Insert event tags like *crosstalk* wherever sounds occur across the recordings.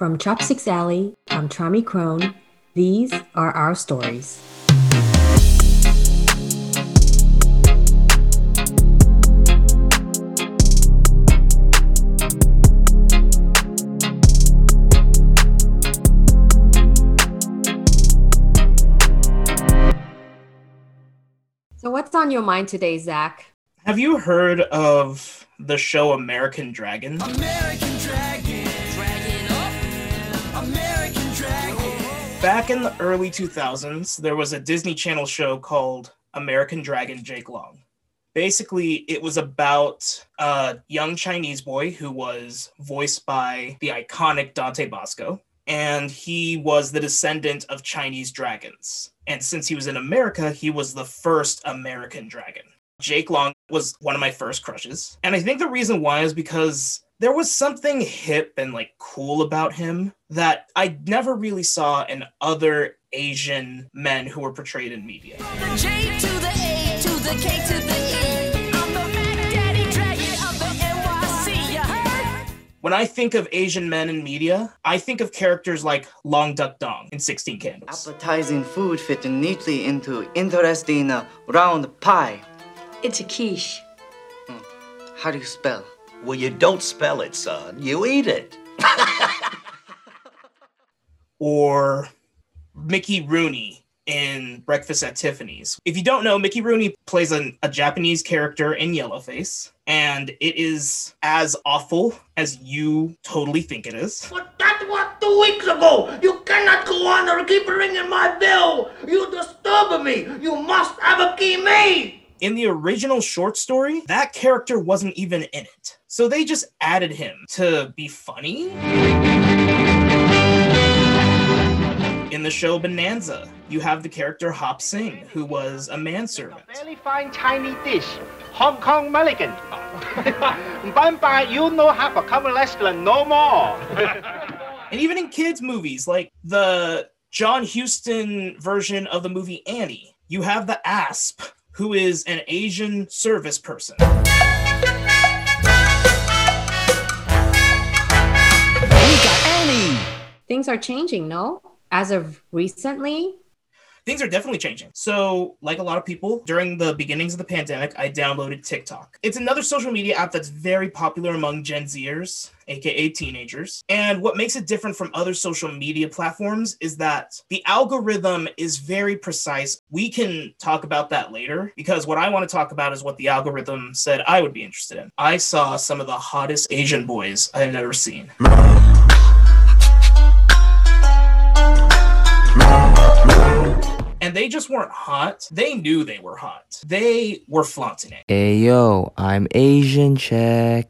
From Chopsticks Alley, I'm Trami Cron. These are our stories. So, what's on your mind today, Zach? Have you heard of the show American Dragon? American Back in the early 2000s, there was a Disney Channel show called American Dragon Jake Long. Basically, it was about a young Chinese boy who was voiced by the iconic Dante Basco, and he was the descendant of Chinese dragons. And since he was in America, he was the first American dragon. Jake Long was one of my first crushes. And I think the reason why is because there was something hip and like cool about him that I never really saw in other Asian men who were portrayed in media. The J to the A to the K to the. I'm the Mac Daddy Dragon of the NYC. You heard? When I think of Asian men in media, I think of characters like Long Duk Dong in 16 Candles. Appetizing food fitting neatly into interesting uh, round pie. It's a quiche. How do you spell? Well, you don't spell it, son. You eat it. *laughs* or Mickey Rooney in Breakfast at Tiffany's. If you don't know, Mickey Rooney plays an, a Japanese character in Yellowface, and it is as awful as you totally think it is. But that was two weeks ago. You cannot go on or keep ringing my bell. You disturb me. You must have a key made. In the original short story, that character wasn't even in it. So they just added him to be funny. In the show Bonanza, you have the character Hop Sing, who was a manservant. Very fine Chinese dish, Hong Kong Mulligan. *laughs* Bye bye, you no have a common restaurant no more. *laughs* And even in kids' movies, like the John Huston version of the movie Annie, you have the Asp, who is an Asian service person. Things are changing, no? As of recently, Things are definitely changing. So, like a lot of people, during the beginnings of the pandemic, I downloaded TikTok. It's another social media app that's very popular among Gen Zers, aka teenagers. And what makes it different from other social media platforms is that the algorithm is very precise. We can talk about that later because what I want to talk about is what the algorithm said I would be interested in. I saw some of the hottest Asian boys I have ever seen. And they just weren't hot. They knew they were hot. They were flaunting it. Hey yo, I'm Asian check.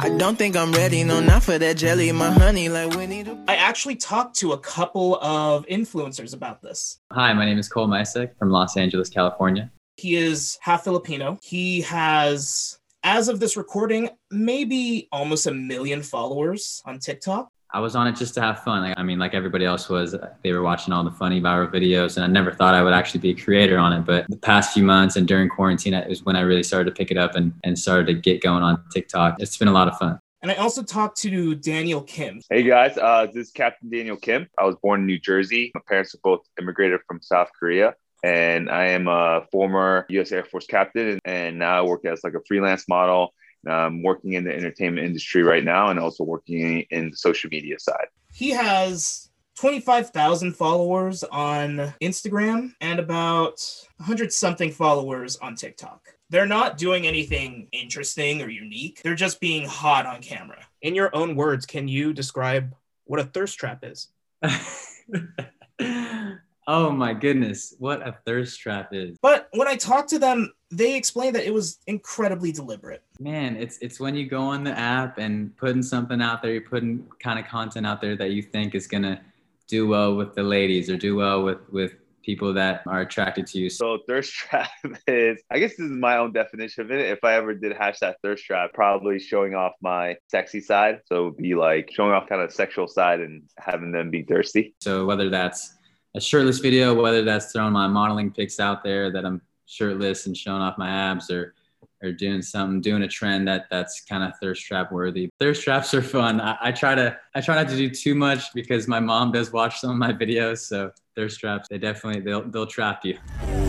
I don't think I'm ready, no, not for that jelly, my honey, like Winnie the I actually talked to a couple of influencers about this. Hi, my name is Cole Micek from Los Angeles, California. He is half Filipino. He has, as of this recording, maybe almost a million followers on TikTok. I was on it just to have fun. Like, I mean, like everybody else was, they were watching all the funny viral videos, and I never thought I would actually be a creator on it. But the past few months and during quarantine, it was when I really started to pick it up and, and started to get going on TikTok. It's been a lot of fun. And I also talked to Daniel Kim. Hey guys, uh, this is Captain Daniel Kim. I was born in New Jersey. My parents are both immigrated from South Korea. And I am a former U.S. Air Force captain, and now I work as like a freelance model. I'm working in the entertainment industry right now, and also working in the social media side. He has 25,000 followers on Instagram and about 100 something followers on TikTok. They're not doing anything interesting or unique. They're just being hot on camera. In your own words, can you describe what a thirst trap is? *laughs* oh my goodness, what a thirst trap is. But when I talked to them, they explained that it was incredibly deliberate. Man, it's it's when you go on the app and putting something out there, you're putting kind of content out there that you think is gonna do well with the ladies or do well with with people that are attracted to you. So thirst *laughs* trap is, I guess this is my own definition of it. If I ever did hashtag thirst trap, probably showing off my sexy side. So it would be like showing off kind of sexual side and having them be thirsty. So whether that's a shirtless video, whether that's throwing my modeling pics out there that I'm shirtless and showing off my abs or or doing something, doing a trend that that's kind of thirst trap worthy. Thirst traps are fun. I, I try to I try not to do too much because my mom does watch some of my videos. So thirst traps, they definitely they'll they'll trap you.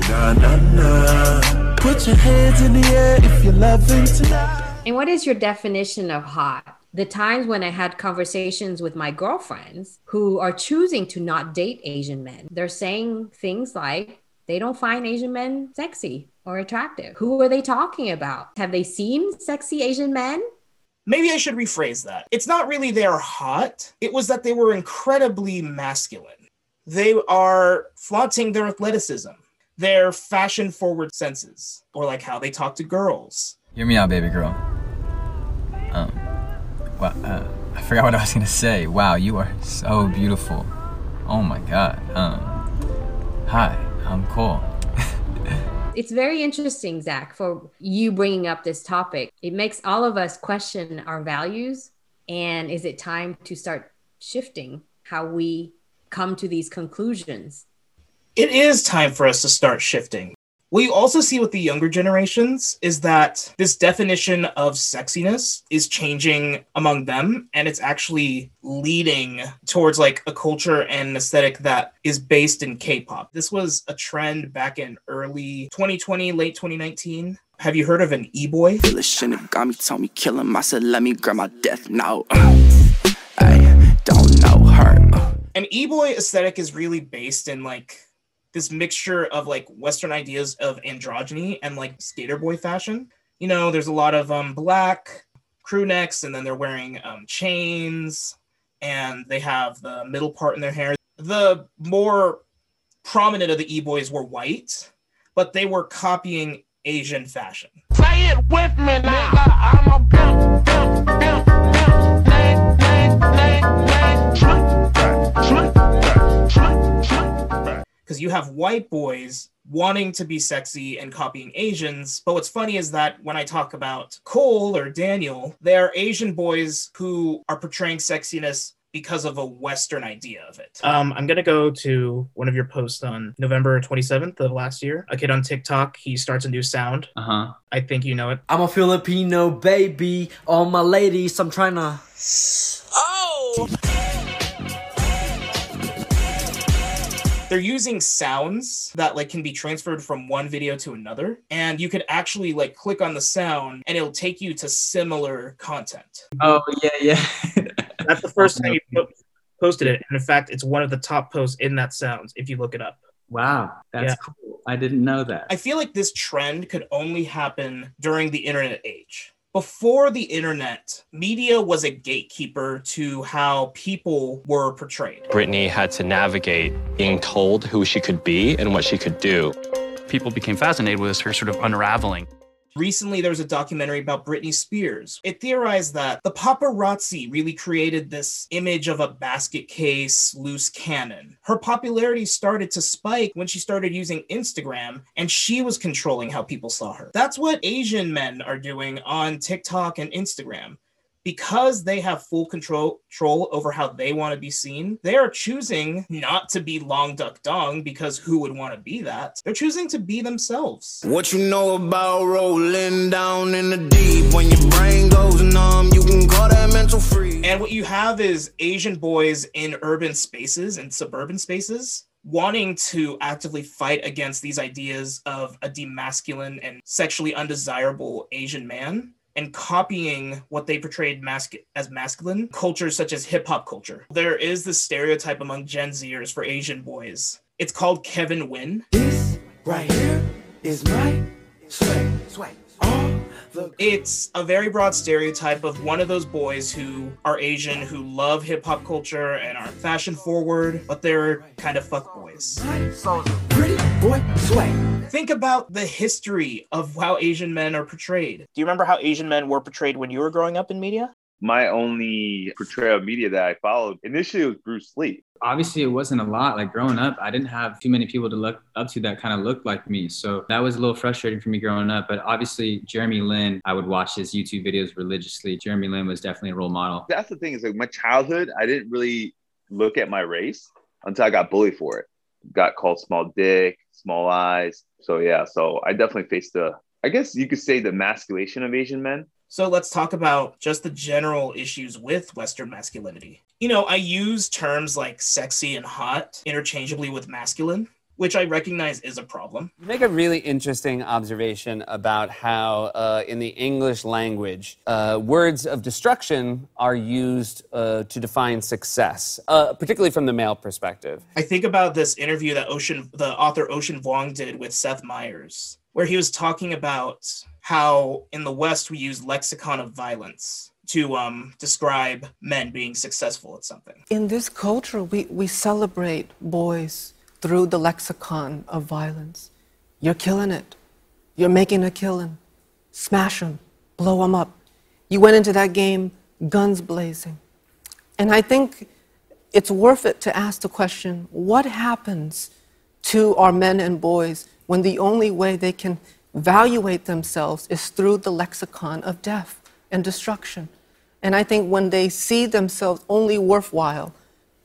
Nah, nah, nah. Put your hands in the air if you're loving tonight. And what is your definition of hot? The times when I had conversations with my girlfriends who are choosing to not date Asian men, they're saying things like they don't find Asian men sexy or attractive. Who are they talking about? Have they seen sexy Asian men? Maybe I should rephrase that. It's not really they're hot, it was that they were incredibly masculine. They are flaunting their athleticism, their fashion forward senses, or like how they talk to girls. Hear me out, baby girl. Um, well, uh, I forgot what I was gonna say. Wow, you are so beautiful. Oh my god. Um, hi, I'm Cole. *laughs* It's very interesting, Zach, for you bringing up this topic. It makes all of us question our values. And is it time to start shifting how we come to these conclusions? It is time for us to start shifting. What you also see with the younger generations is that this definition of sexiness is changing among them, and it's actually leading towards like a culture and an aesthetic that is based in K pop. This was a trend back in early 2020, late 2019. Have you heard of an e boy? Feel got me, told me kill him. I said, let me grab my death now. *laughs* I don't know her. An e boy aesthetic is really based in like this mixture of like Western ideas of androgyny and like skater boy fashion. You know, there's a lot of um, black crew necks, and then they're wearing um, chains, and they have the middle part in their hair. The more prominent of the e boys were white, but they were copying Asian fashion. Say it with me now. I'm a pimp, pimp, pimp, pimp. Because you have white boys wanting to be sexy and copying Asians. But what's funny is that when I talk about Cole or Daniel, they're Asian boys who are portraying sexiness because of a Western idea of it. Um, I'm gonna go to one of your posts on November 27th of last year. A kid on TikTok, he starts a new sound. Uh huh. I think you know it. I'm a Filipino baby. All my ladies, I'm trying to. Oh! They're using sounds that like can be transferred from one video to another and you could actually like click on the sound and it'll take you to similar content Oh yeah, yeah. *laughs* that's the first time you po- posted it and in fact it's one of the top posts in that sounds if you look it up wow, that's Yeah. cool. I didn't know that. i feel like this trend could only happen during the internet age before the internet media was a gatekeeper to how people were portrayed Britney had to navigate being told who she could be and what she could do. People became fascinated with her sort of unraveling. Recently, there was a documentary about Britney Spears. It theorized that the paparazzi really created this image of a basket case, loose cannon. Her popularity started to spike when she started using Instagram, and she was controlling how people saw her. That's what Asian men are doing on TikTok and Instagram. Because they have full control, control over how they want to be seen, they are choosing not to be Long Duk Dong because who would want to be that? They're choosing to be themselves. What you know about rolling down in the deep? When your brain goes numb, you can call that mental free. And what you have is Asian boys in urban spaces and suburban spaces wanting to actively fight against these ideas of a demasculine and sexually undesirable Asian man and copying what they portrayed masc- as masculine cultures such as hip hop culture. There is this stereotype among Gen Zers for Asian boys. It's called Kevin Nguyen. This right here is my sway, sway. All the It's a very broad stereotype of one of those boys who are Asian, who love hip hop culture and are fashion forward, but they're kind of fuck boys. pretty boy sway. Think about the history of how Asian men are portrayed. Do you remember how Asian men were portrayed when you were growing up in media? My only portrayal of media that I followed initially was Bruce Lee. Obviously, it wasn't a lot. Like growing up, I didn't have too many people to look up to that kind of looked like me. So that was a little frustrating for me growing up. But obviously, Jeremy Lin, I would watch his YouTube videos religiously. Jeremy Lin was definitely a role model. That's the thing is like my childhood, I didn't really look at my race until I got bullied for it. Got called small dick, small eyes. So yeah, so I definitely faced the I guess you could say the masculation of Asian men. So let's talk about just the general issues with Western masculinity. You know, I use terms like sexy and hot interchangeably with masculine, which I recognize is a problem. You make a really interesting observation about how, uh, in the English language, uh, words of destruction are used uh, to define success, uh, particularly from the male perspective. I think about this interview that Ocean, the author Ocean Vuong did with Seth Meyers, where he was talking about how in the West we use lexicon of violence to um, describe men being successful at something. In this culture, we, we celebrate boys through the lexicon of violence. You're killing it. You're making a killing. Smash them, blow them up. You went into that game guns blazing. And I think it's worth it to ask the question what happens to our men and boys when the only way they can evaluate themselves is through the lexicon of death and destruction? And I think when they see themselves only worthwhile,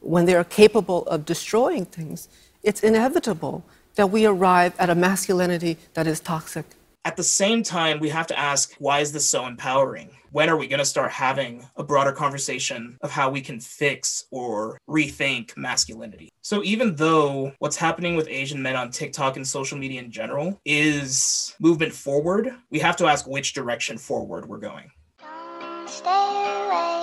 when they are capable of destroying things, it's inevitable that we arrive at a masculinity that is toxic. At the same time, we have to ask why is this so empowering? When are we going to start having a broader conversation of how we can fix or rethink masculinity? So, even though what's happening with Asian men on TikTok and social media in general is movement forward, we have to ask which direction forward we're going. Stay awake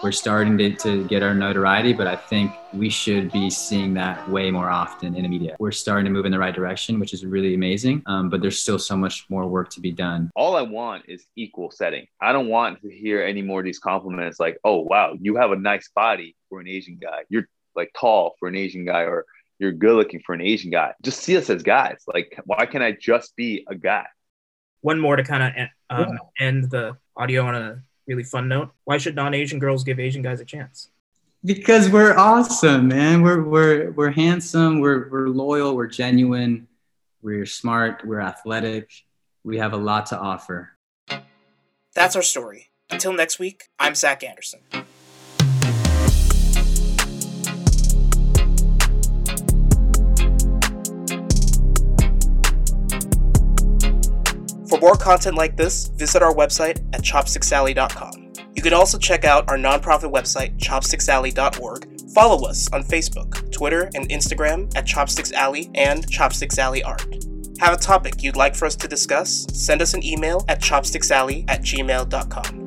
We're starting to, to get our notoriety, but I think we should be seeing that way more often in the media. We're starting to move in the right direction, which is really amazing, um, but there's still so much more work to be done. All I want is equal setting. I don't want to hear any more of these compliments like, oh, wow, you have a nice body for an Asian guy. You're like tall for an Asian guy, or you're good looking for an Asian guy. Just see us as guys. Like, why can't I just be a guy? One more to kind of um, end the audio on a really fun note. Why should non-Asian girls give Asian guys a chance? Because we're awesome, man. We're we're we're handsome. We're we're loyal. We're genuine. We're smart. We're athletic. We have a lot to offer. That's our story. Until next week, I'm Zach Anderson. For more content like this, visit our website at chopsticksalley.com. You can also check out our nonprofit website, chopsticksalley.org. Follow us on Facebook, Twitter, and Instagram at Chopsticks Alley and Chopsticks Alley Art. Have a topic you'd like for us to discuss? Send us an email at chopsticksalley at gmail.com.